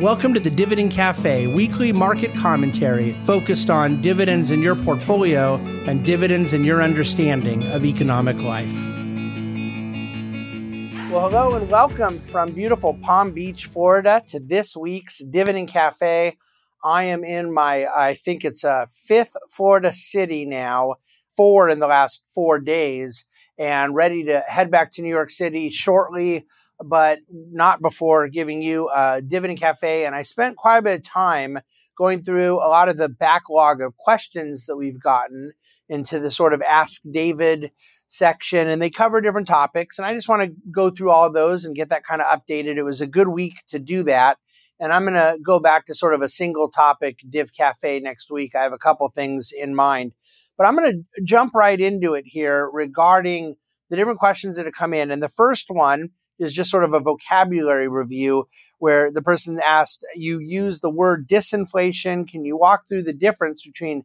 Welcome to the Dividend Cafe, weekly market commentary focused on dividends in your portfolio and dividends in your understanding of economic life. Well, hello and welcome from beautiful Palm Beach, Florida to this week's Dividend Cafe. I am in my, I think it's a fifth Florida city now, four in the last four days, and ready to head back to New York City shortly but not before giving you a dividend cafe. And I spent quite a bit of time going through a lot of the backlog of questions that we've gotten into the sort of Ask David section, and they cover different topics. And I just want to go through all of those and get that kind of updated. It was a good week to do that. And I'm going to go back to sort of a single topic Div Cafe next week. I have a couple things in mind, but I'm going to jump right into it here regarding the different questions that have come in. And the first one is just sort of a vocabulary review where the person asked, You use the word disinflation. Can you walk through the difference between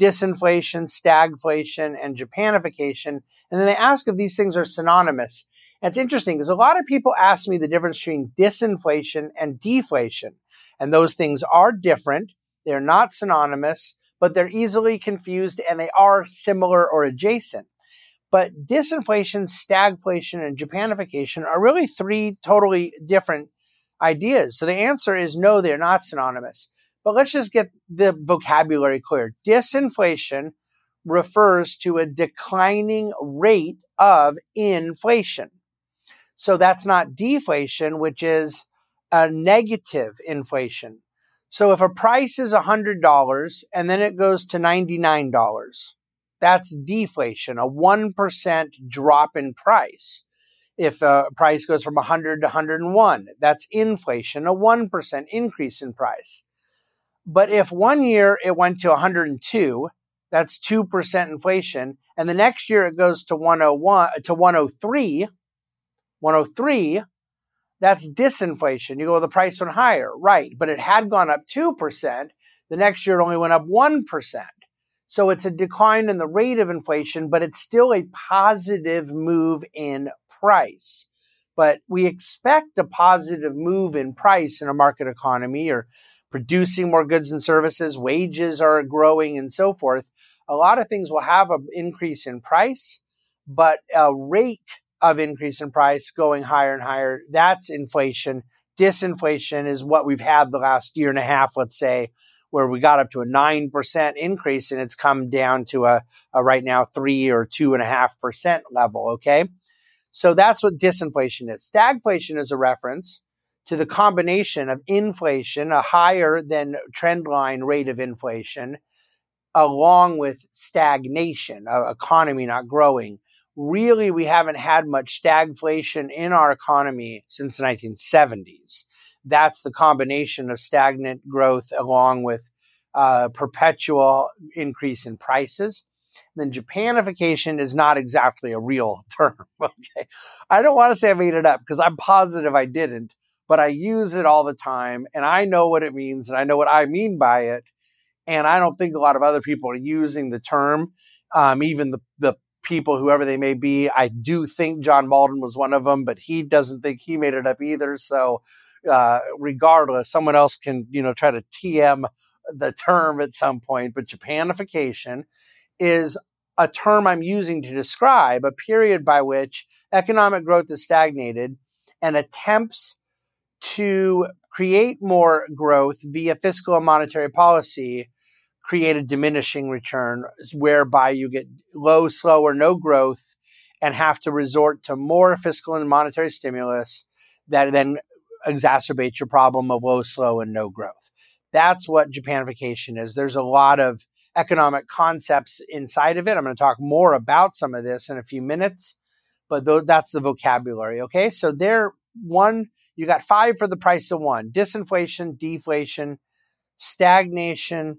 disinflation, stagflation, and Japanification? And then they ask if these things are synonymous. It's interesting because a lot of people ask me the difference between disinflation and deflation. And those things are different, they're not synonymous, but they're easily confused and they are similar or adjacent. But disinflation, stagflation, and Japanification are really three totally different ideas. So the answer is no, they're not synonymous. But let's just get the vocabulary clear. Disinflation refers to a declining rate of inflation. So that's not deflation, which is a negative inflation. So if a price is $100 and then it goes to $99, that's deflation, a 1% drop in price. If a price goes from 100 to 101, that's inflation, a 1% increase in price. But if one year it went to 102, that's 2% inflation, and the next year it goes to 101 to 103, 103, that's disinflation. You go, well, the price went higher, right? But it had gone up 2%. The next year it only went up 1%. So it's a decline in the rate of inflation, but it's still a positive move in price. But we expect a positive move in price in a market economy or producing more goods and services, wages are growing, and so forth. A lot of things will have an increase in price, but a rate of increase in price going higher and higher, that's inflation. Disinflation is what we've had the last year and a half, let's say, where we got up to a 9% increase and it's come down to a, a right now three or two and a half percent level. Okay. So that's what disinflation is. Stagflation is a reference to the combination of inflation, a higher than trend line rate of inflation, along with stagnation, a economy not growing. Really, we haven't had much stagflation in our economy since the 1970s that's the combination of stagnant growth along with uh, perpetual increase in prices. And then Japanification is not exactly a real term. Okay. I don't want to say I made it up because I'm positive I didn't, but I use it all the time and I know what it means and I know what I mean by it. And I don't think a lot of other people are using the term, um, even the, the people, whoever they may be. I do think John Mauldin was one of them, but he doesn't think he made it up either. So uh, regardless, someone else can, you know, try to TM the term at some point, but Japanification is a term I'm using to describe a period by which economic growth is stagnated and attempts to create more growth via fiscal and monetary policy create a diminishing return whereby you get low, slow, or no growth and have to resort to more fiscal and monetary stimulus that then exacerbates your problem of low, slow, and no growth. That's what Japanification is. There's a lot of economic concepts inside of it. I'm going to talk more about some of this in a few minutes, but th- that's the vocabulary. Okay, so there, one, you got five for the price of one disinflation, deflation, stagnation,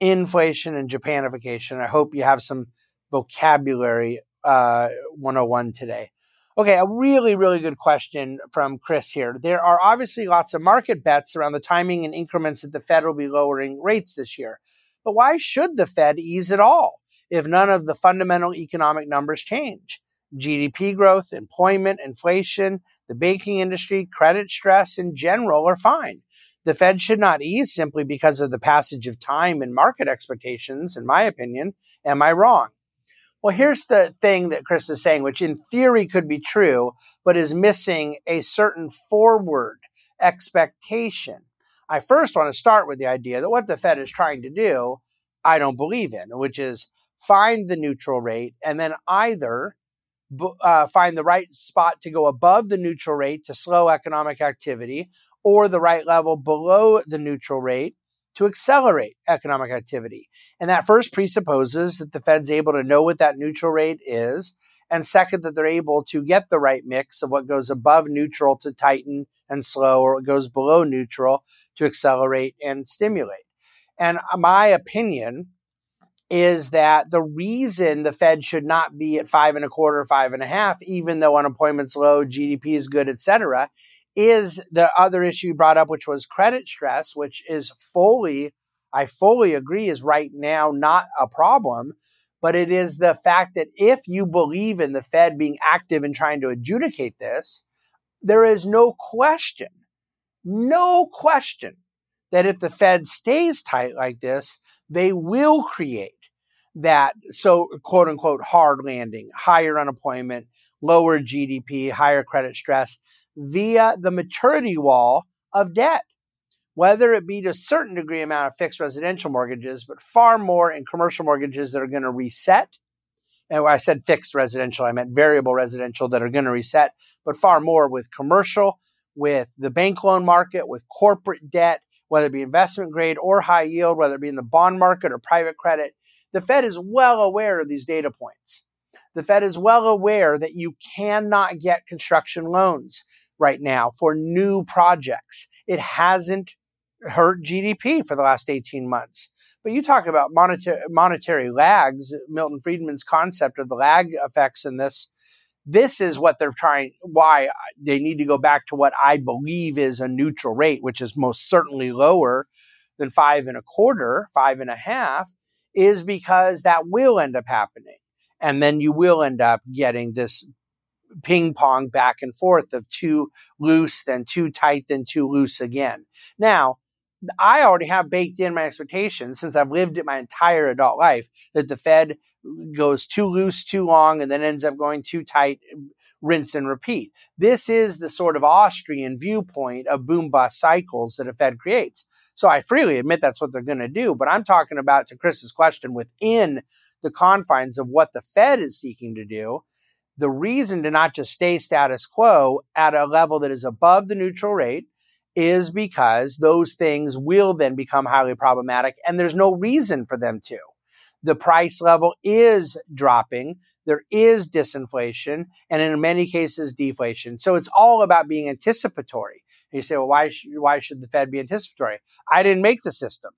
inflation, and Japanification. I hope you have some vocabulary uh, 101 today. Okay, a really, really good question from Chris here. There are obviously lots of market bets around the timing and increments that the Fed will be lowering rates this year. But why should the Fed ease at all if none of the fundamental economic numbers change? GDP growth, employment, inflation, the banking industry, credit stress in general are fine. The Fed should not ease simply because of the passage of time and market expectations, in my opinion. Am I wrong? Well, here's the thing that Chris is saying, which in theory could be true, but is missing a certain forward expectation. I first want to start with the idea that what the Fed is trying to do, I don't believe in, which is find the neutral rate and then either uh, find the right spot to go above the neutral rate to slow economic activity or the right level below the neutral rate to accelerate economic activity. And that first presupposes that the Fed's able to know what that neutral rate is. And second, that they're able to get the right mix of what goes above neutral to tighten and slow, or what goes below neutral to accelerate and stimulate. And uh, my opinion is that the reason the Fed should not be at five and a quarter, five and a half, even though unemployment's low, GDP is good, et cetera, is the other issue you brought up, which was credit stress, which is fully, I fully agree, is right now not a problem. But it is the fact that if you believe in the Fed being active in trying to adjudicate this, there is no question, no question that if the Fed stays tight like this, they will create that so quote unquote hard landing, higher unemployment, lower GDP, higher credit stress via the maturity wall of debt, whether it be to a certain degree amount of fixed residential mortgages, but far more in commercial mortgages that are going to reset. And when I said fixed residential, I meant variable residential that are going to reset, but far more with commercial, with the bank loan market, with corporate debt, whether it be investment grade or high yield, whether it be in the bond market or private credit. The Fed is well aware of these data points. The Fed is well aware that you cannot get construction loans right now for new projects. It hasn't hurt GDP for the last 18 months. But you talk about monetary, monetary lags, Milton Friedman's concept of the lag effects in this. This is what they're trying, why they need to go back to what I believe is a neutral rate, which is most certainly lower than five and a quarter, five and a half, is because that will end up happening. And then you will end up getting this ping pong back and forth of too loose, then too tight, then too loose again. Now, I already have baked in my expectations since I've lived it my entire adult life that the Fed goes too loose too long and then ends up going too tight, rinse and repeat. This is the sort of Austrian viewpoint of boom bust cycles that a Fed creates. So I freely admit that's what they're going to do. But I'm talking about, to Chris's question, within the confines of what the Fed is seeking to do the reason to not just stay status quo at a level that is above the neutral rate is because those things will then become highly problematic and there's no reason for them to. The price level is dropping. There is disinflation and in many cases deflation. So it's all about being anticipatory. And you say, well, why, sh- why should the Fed be anticipatory? I didn't make the system.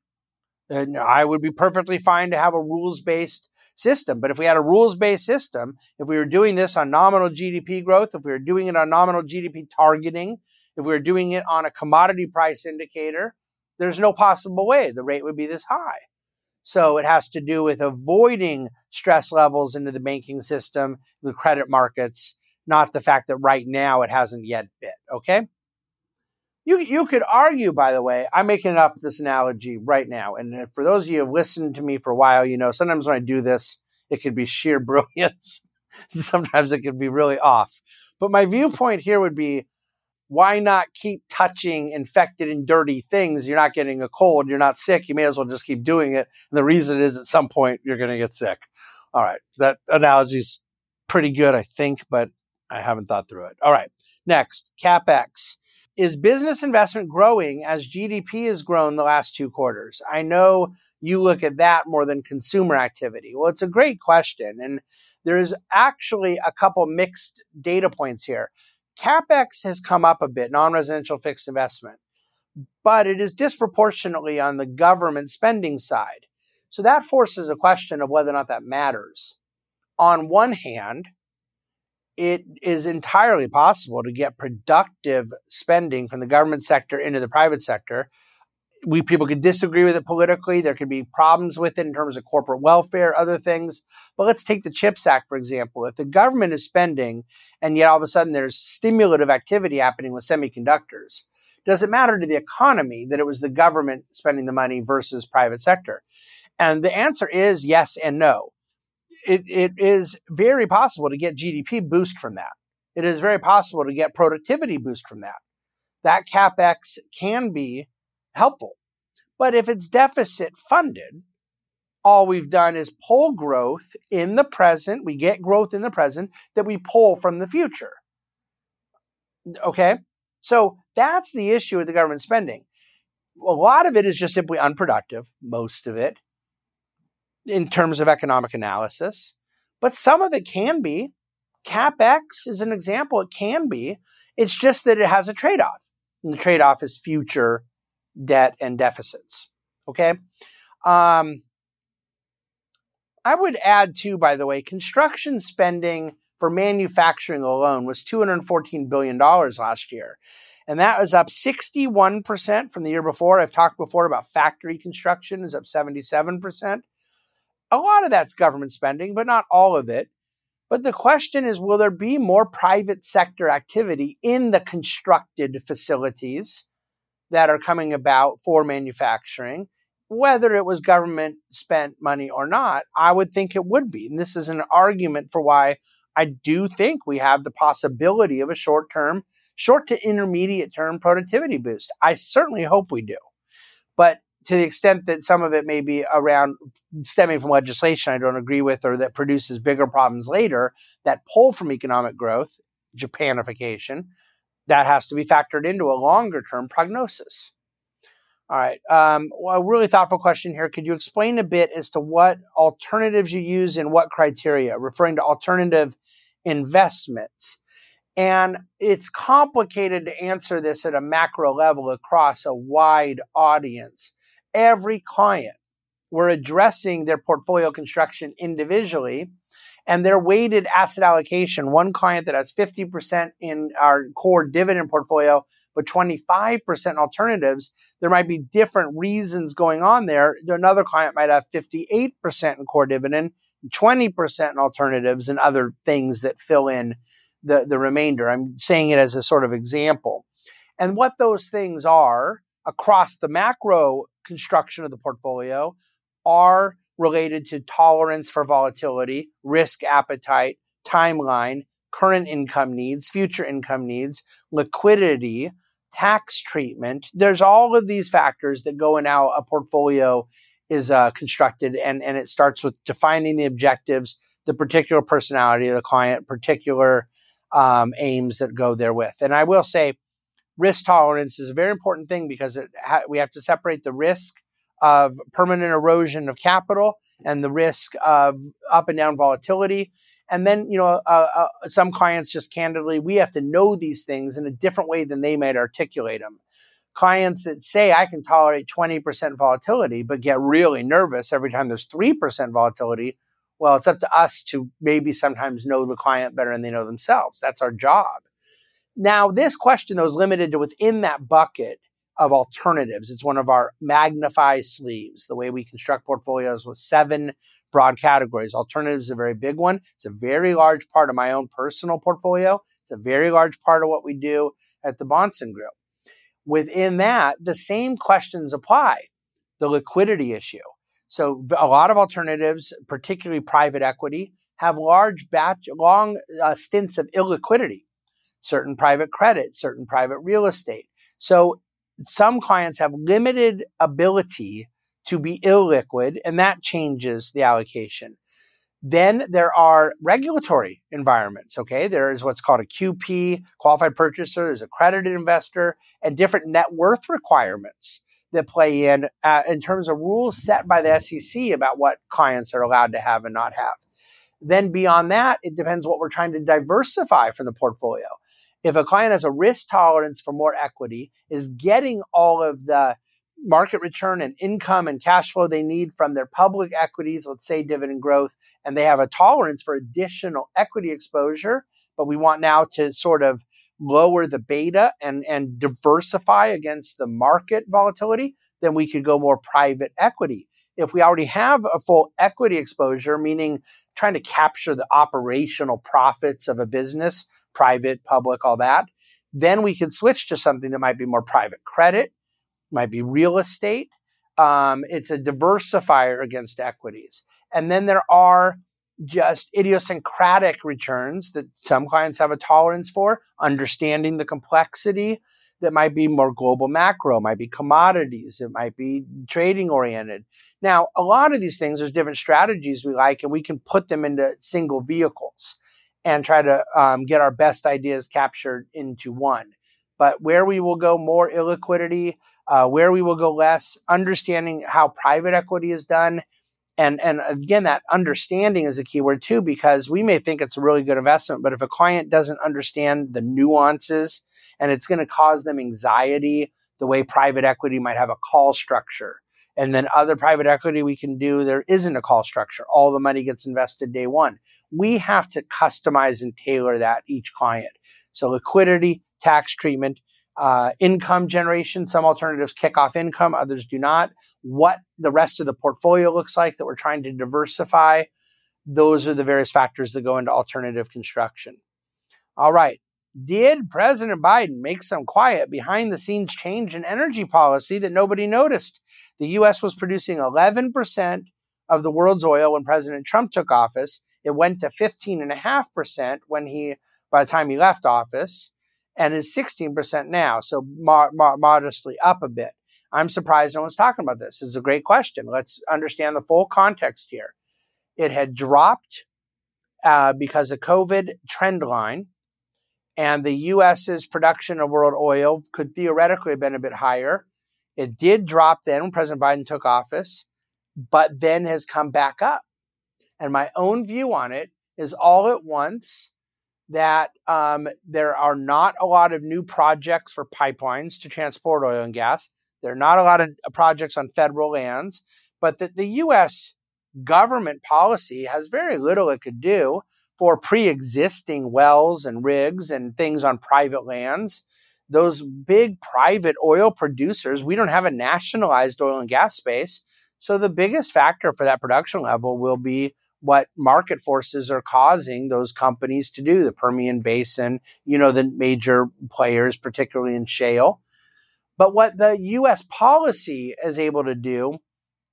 I would be perfectly fine to have a rules based system. But if we had a rules based system, if we were doing this on nominal GDP growth, if we were doing it on nominal GDP targeting, if we were doing it on a commodity price indicator, there's no possible way the rate would be this high. So it has to do with avoiding stress levels into the banking system, the credit markets, not the fact that right now it hasn't yet bit. Okay. You, you could argue, by the way, I'm making up this analogy right now. And for those of you who have listened to me for a while, you know, sometimes when I do this, it could be sheer brilliance. sometimes it can be really off. But my viewpoint here would be why not keep touching infected and dirty things? You're not getting a cold, you're not sick, you may as well just keep doing it. And the reason is at some point you're going to get sick. All right, that analogy's pretty good, I think, but I haven't thought through it. All right, next, CapEx. Is business investment growing as GDP has grown the last two quarters? I know you look at that more than consumer activity. Well, it's a great question. And there's actually a couple mixed data points here. CapEx has come up a bit, non residential fixed investment, but it is disproportionately on the government spending side. So that forces a question of whether or not that matters. On one hand, it is entirely possible to get productive spending from the government sector into the private sector. we people could disagree with it politically. There could be problems with it in terms of corporate welfare, other things. But let's take the CHIPS Act, for example. If the government is spending and yet all of a sudden there's stimulative activity happening with semiconductors, does it matter to the economy that it was the government spending the money versus private sector? And the answer is yes and no. It, it is very possible to get GDP boost from that. It is very possible to get productivity boost from that. That capex can be helpful. But if it's deficit funded, all we've done is pull growth in the present. We get growth in the present that we pull from the future. Okay? So that's the issue with the government spending. A lot of it is just simply unproductive, most of it, in terms of economic analysis. But some of it can be. CapEx is an example. It can be. It's just that it has a trade off. And the trade off is future debt and deficits. Okay. Um, I would add too, by the way, construction spending for manufacturing alone was $214 billion last year. And that was up 61% from the year before. I've talked before about factory construction is up 77%. A lot of that's government spending, but not all of it. But the question is will there be more private sector activity in the constructed facilities that are coming about for manufacturing? Whether it was government spent money or not, I would think it would be. And this is an argument for why I do think we have the possibility of a short term, short to intermediate term productivity boost. I certainly hope we do. But to the extent that some of it may be around stemming from legislation I don't agree with or that produces bigger problems later that pull from economic growth, Japanification, that has to be factored into a longer term prognosis. All right. Um, well, a really thoughtful question here. Could you explain a bit as to what alternatives you use and what criteria, referring to alternative investments? And it's complicated to answer this at a macro level across a wide audience every client. We're addressing their portfolio construction individually and their weighted asset allocation. One client that has 50% in our core dividend portfolio, but 25% alternatives, there might be different reasons going on there. Another client might have 58% in core dividend, 20% in alternatives, and other things that fill in the, the remainder. I'm saying it as a sort of example. And what those things are across the macro construction of the portfolio are related to tolerance for volatility, risk appetite, timeline, current income needs, future income needs, liquidity, tax treatment. There's all of these factors that go in how a portfolio is uh, constructed, and, and it starts with defining the objectives, the particular personality of the client, particular um, aims that go there with. And I will say, risk tolerance is a very important thing because ha- we have to separate the risk of permanent erosion of capital and the risk of up and down volatility. And then, you know, uh, uh, some clients just candidly, we have to know these things in a different way than they might articulate them. Clients that say I can tolerate 20% volatility, but get really nervous every time there's 3% volatility. Well, it's up to us to maybe sometimes know the client better than they know themselves. That's our job. Now, this question, though, is limited to within that bucket of alternatives. It's one of our magnify sleeves, the way we construct portfolios with seven broad categories. Alternatives is a very big one. It's a very large part of my own personal portfolio. It's a very large part of what we do at the Bahnsen Group. Within that, the same questions apply. The liquidity issue. So a lot of alternatives, particularly private equity, have large batch, long uh, stints of illiquidity certain private credit, certain private real estate. So some clients have limited ability to be illiquid, and that changes the allocation. Then there are regulatory environments. Okay, there is what's called a QP, qualified purchaser, there's accredited investor, and different net worth requirements that play in uh, in terms of rules set by the SEC about what clients are allowed to have and not have. Then beyond that, it depends what we're trying to diversify from the portfolio if a client has a risk tolerance for more equity, is getting all of the market return and income and cash flow they need from their public equities, let's say dividend growth, and they have a tolerance for additional equity exposure, but we want now to sort of lower the beta and, and diversify against the market volatility, then we could go more private equity. If we already have a full equity exposure, meaning trying to capture the operational profits of a business, private, public, all that, then we could switch to something that might be more private credit, might be real estate. Um, it's a diversifier against equities. And then there are just idiosyncratic returns that some clients have a tolerance for, understanding the complexity that might be more global macro, might be commodities, it might be trading oriented. Now, a lot of these things, there's different strategies we like, and we can put them into single vehicles and try to um, get our best ideas captured into one. But where we will go more illiquidity, uh, where we will go less, understanding how private equity is done. And, and again, that understanding is a keyword too, because we may think it's a really good investment, but if a client doesn't understand the nuances and it's going to cause them anxiety, the way private equity might have a call structure. And then other private equity we can do, there isn't a call structure. All the money gets invested day one. We have to customize and tailor that each client. So liquidity, tax treatment, uh, income generation. Some alternatives kick off income, others do not. What the rest of the portfolio looks like that we're trying to diversify. Those are the various factors that go into alternative construction. All right. Did President Biden make some quiet behind the scenes change in energy policy that nobody noticed? The U.S. was producing 11% of the world's oil when President Trump took office. It went to 15.5% when he, by the time he left office, and is 16% now. So mo- mo- modestly up a bit. I'm surprised no one's talking about this. It's a great question. Let's understand the full context here. It had dropped uh, because of COVID trend line and the US's production of world oil could theoretically have been a bit higher. It did drop then when President Biden took office, but then has come back up. And my own view on it is all at once that um, there are not a lot of new projects for pipelines to transport oil and gas. There are not a lot of projects on federal lands, but that the U.S. government policy has very little it could do for pre existing wells and rigs and things on private lands. Those big private oil producers, we don't have a nationalized oil and gas space. So the biggest factor for that production level will be what market forces are causing those companies to do the Permian Basin, you know, the major players, particularly in shale. But what the US policy is able to do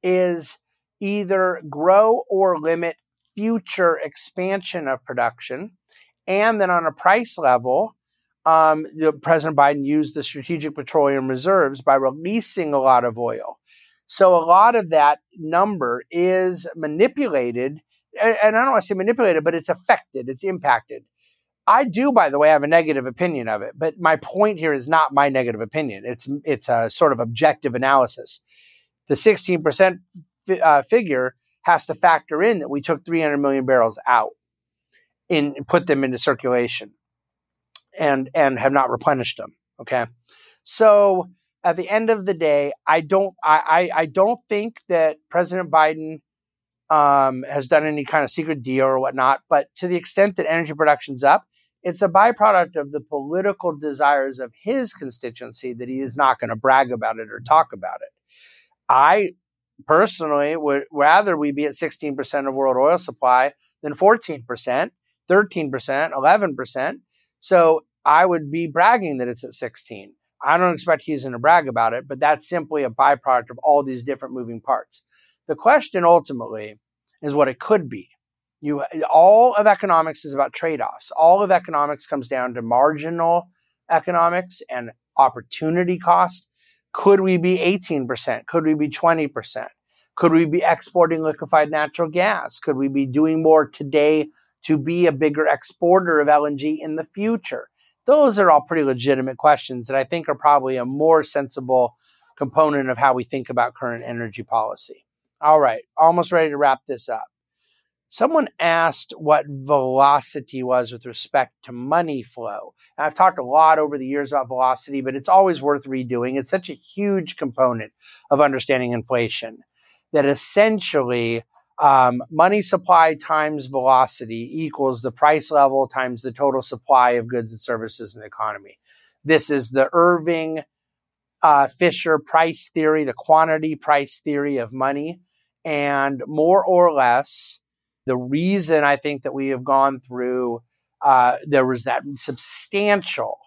is either grow or limit future expansion of production. And then on a price level, um, the, President Biden used the strategic petroleum reserves by releasing a lot of oil. So a lot of that number is manipulated, and I don't want to say manipulated, but it's affected, it's impacted. I do, by the way, have a negative opinion of it, but my point here is not my negative opinion. It's it's a sort of objective analysis. The 16% f- uh, figure has to factor in that we took 300 million barrels out and put them into circulation and and have not replenished them. Okay, so at the end of the day, I don't I I, I don't think that President Biden um, has done any kind of secret deal or whatnot. But to the extent that energy production's up, it's a byproduct of the political desires of his constituency that he is not going to brag about it or talk about it. I personally would rather we be at 16% of world oil supply than 14%, 13%, 11%. So I would be bragging that it's at 16. I don't expect he's going to brag about it, but that's simply a byproduct of all these different moving parts. The question ultimately is what it could be. You all of economics is about trade-offs. All of economics comes down to marginal economics and opportunity cost could we be 18%? Could we be 20%? Could we be exporting liquefied natural gas? Could we be doing more today to be a bigger exporter of LNG in the future? Those are all pretty legitimate questions that I think are probably a more sensible component of how we think about current energy policy. All right, almost ready to wrap this up. Someone asked what velocity was with respect to money flow. And I've talked a lot over the years about velocity, but it's always worth redoing. It's such a huge component of understanding inflation that essentially um, money supply times velocity equals the price level times the total supply of goods and services in the economy. This is the Irving uh, Fisher price theory, the quantity price theory of money. And more or less, the reason I think that we have gone through, uh, there was that substantial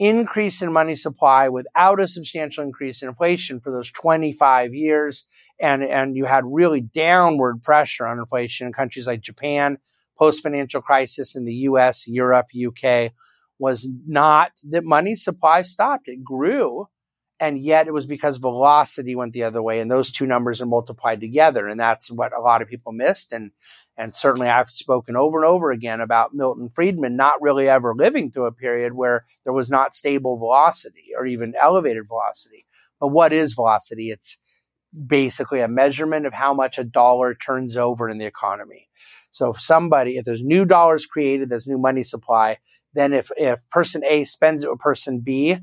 increase in money supply without a substantial increase in inflation for those 25 years. And, and you had really downward pressure on inflation in countries like Japan, post financial crisis in the US, Europe, UK, was not that money supply stopped. It grew. And yet it was because velocity went the other way. And those two numbers are multiplied together. And that's what a lot of people missed. And and certainly I've spoken over and over again about Milton Friedman not really ever living through a period where there was not stable velocity or even elevated velocity. But what is velocity? It's basically a measurement of how much a dollar turns over in the economy. So if somebody, if there's new dollars created, there's new money supply, then if, if person A spends it with person B,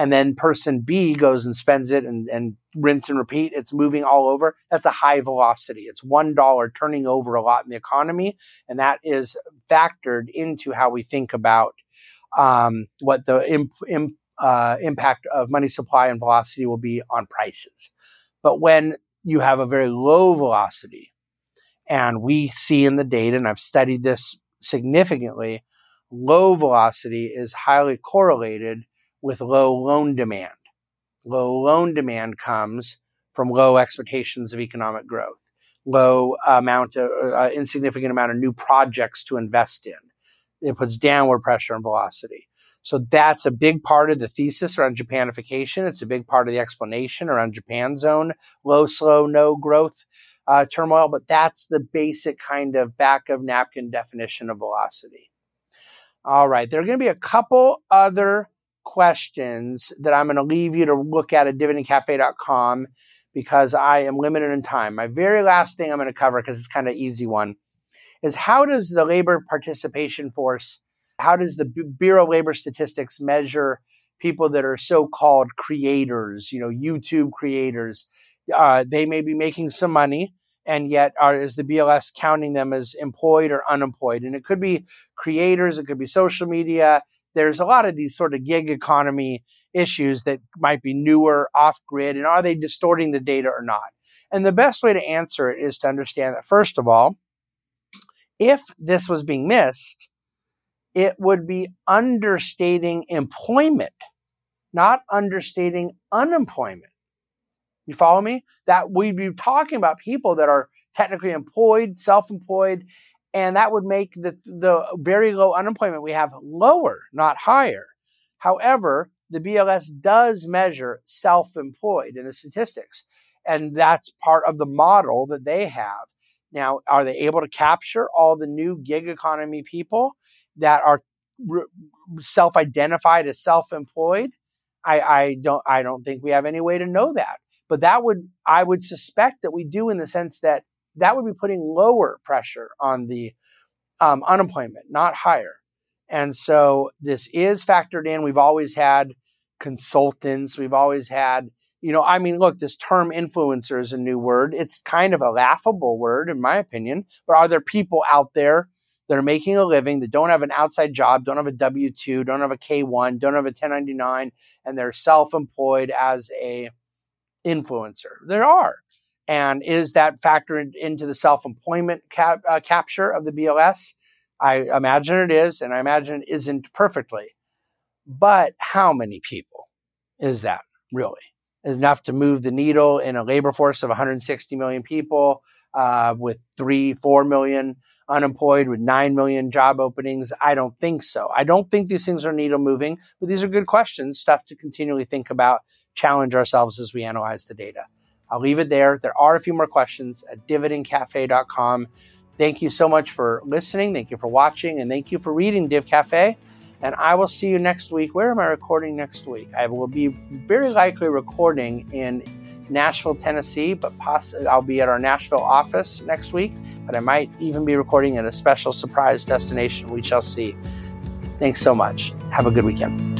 and then person B goes and spends it and, and rinse and repeat. It's moving all over. That's a high velocity. It's one dollar turning over a lot in the economy, and that is factored into how we think about um, what the imp, imp, uh, impact of money supply and velocity will be on prices. But when you have a very low velocity, and we see in the data, and I've studied this significantly, low velocity is highly correlated with low loan demand. Low loan demand comes from low expectations of economic growth, low amount of uh, insignificant amount of new projects to invest in. It puts downward pressure on velocity. So that's a big part of the thesis around Japanification. It's a big part of the explanation around Japan's own low, slow, no growth uh, turmoil. But that's the basic kind of back of napkin definition of velocity. All right, there are going to be a couple other questions that I'm going to leave you to look at at dividendcafe.com because I am limited in time. My very last thing I'm going to cover, because it's kind of easy one, is how does the labor participation force, how does the Bureau of Labor Statistics measure people that are so-called creators, you know, YouTube creators? Uh, they may be making some money, and yet are, is the BLS counting them as employed or unemployed? And it could be creators, it could be social media, there's a lot of these sort of gig economy issues that might be newer, off grid, and are they distorting the data or not? And the best way to answer it is to understand that, first of all, if this was being missed, it would be understating employment, not understating unemployment. You follow me? That we'd be talking about people that are technically employed, self employed, and that would make the, the very low unemployment we have lower, not higher. However, the BLS does measure self employed in the statistics, and that's part of the model that they have. Now, are they able to capture all the new gig economy people that are re- self identified as self employed? I, I don't I don't think we have any way to know that. But that would I would suspect that we do in the sense that that would be putting lower pressure on the um, unemployment, not higher. And so this is factored in. We've always had consultants. We've always had, you know, I mean, look, this term influencer is a new word. It's kind of a laughable word, in my opinion. But are there people out there that are making a living that don't have an outside job, don't have a W 2, don't have a K 1, don't have a 1099, and they're self employed as a influencer? There are. And is that factored into the self employment cap, uh, capture of the BLS? I imagine it is, and I imagine it isn't perfectly. But how many people is that really? Is Enough to move the needle in a labor force of 160 million people uh, with three, four million unemployed, with nine million job openings? I don't think so. I don't think these things are needle moving, but these are good questions, stuff to continually think about, challenge ourselves as we analyze the data. I'll leave it there. There are a few more questions at dividendcafe.com. Thank you so much for listening. Thank you for watching. And thank you for reading Div Cafe. And I will see you next week. Where am I recording next week? I will be very likely recording in Nashville, Tennessee, but poss- I'll be at our Nashville office next week. But I might even be recording at a special surprise destination. We shall see. Thanks so much. Have a good weekend.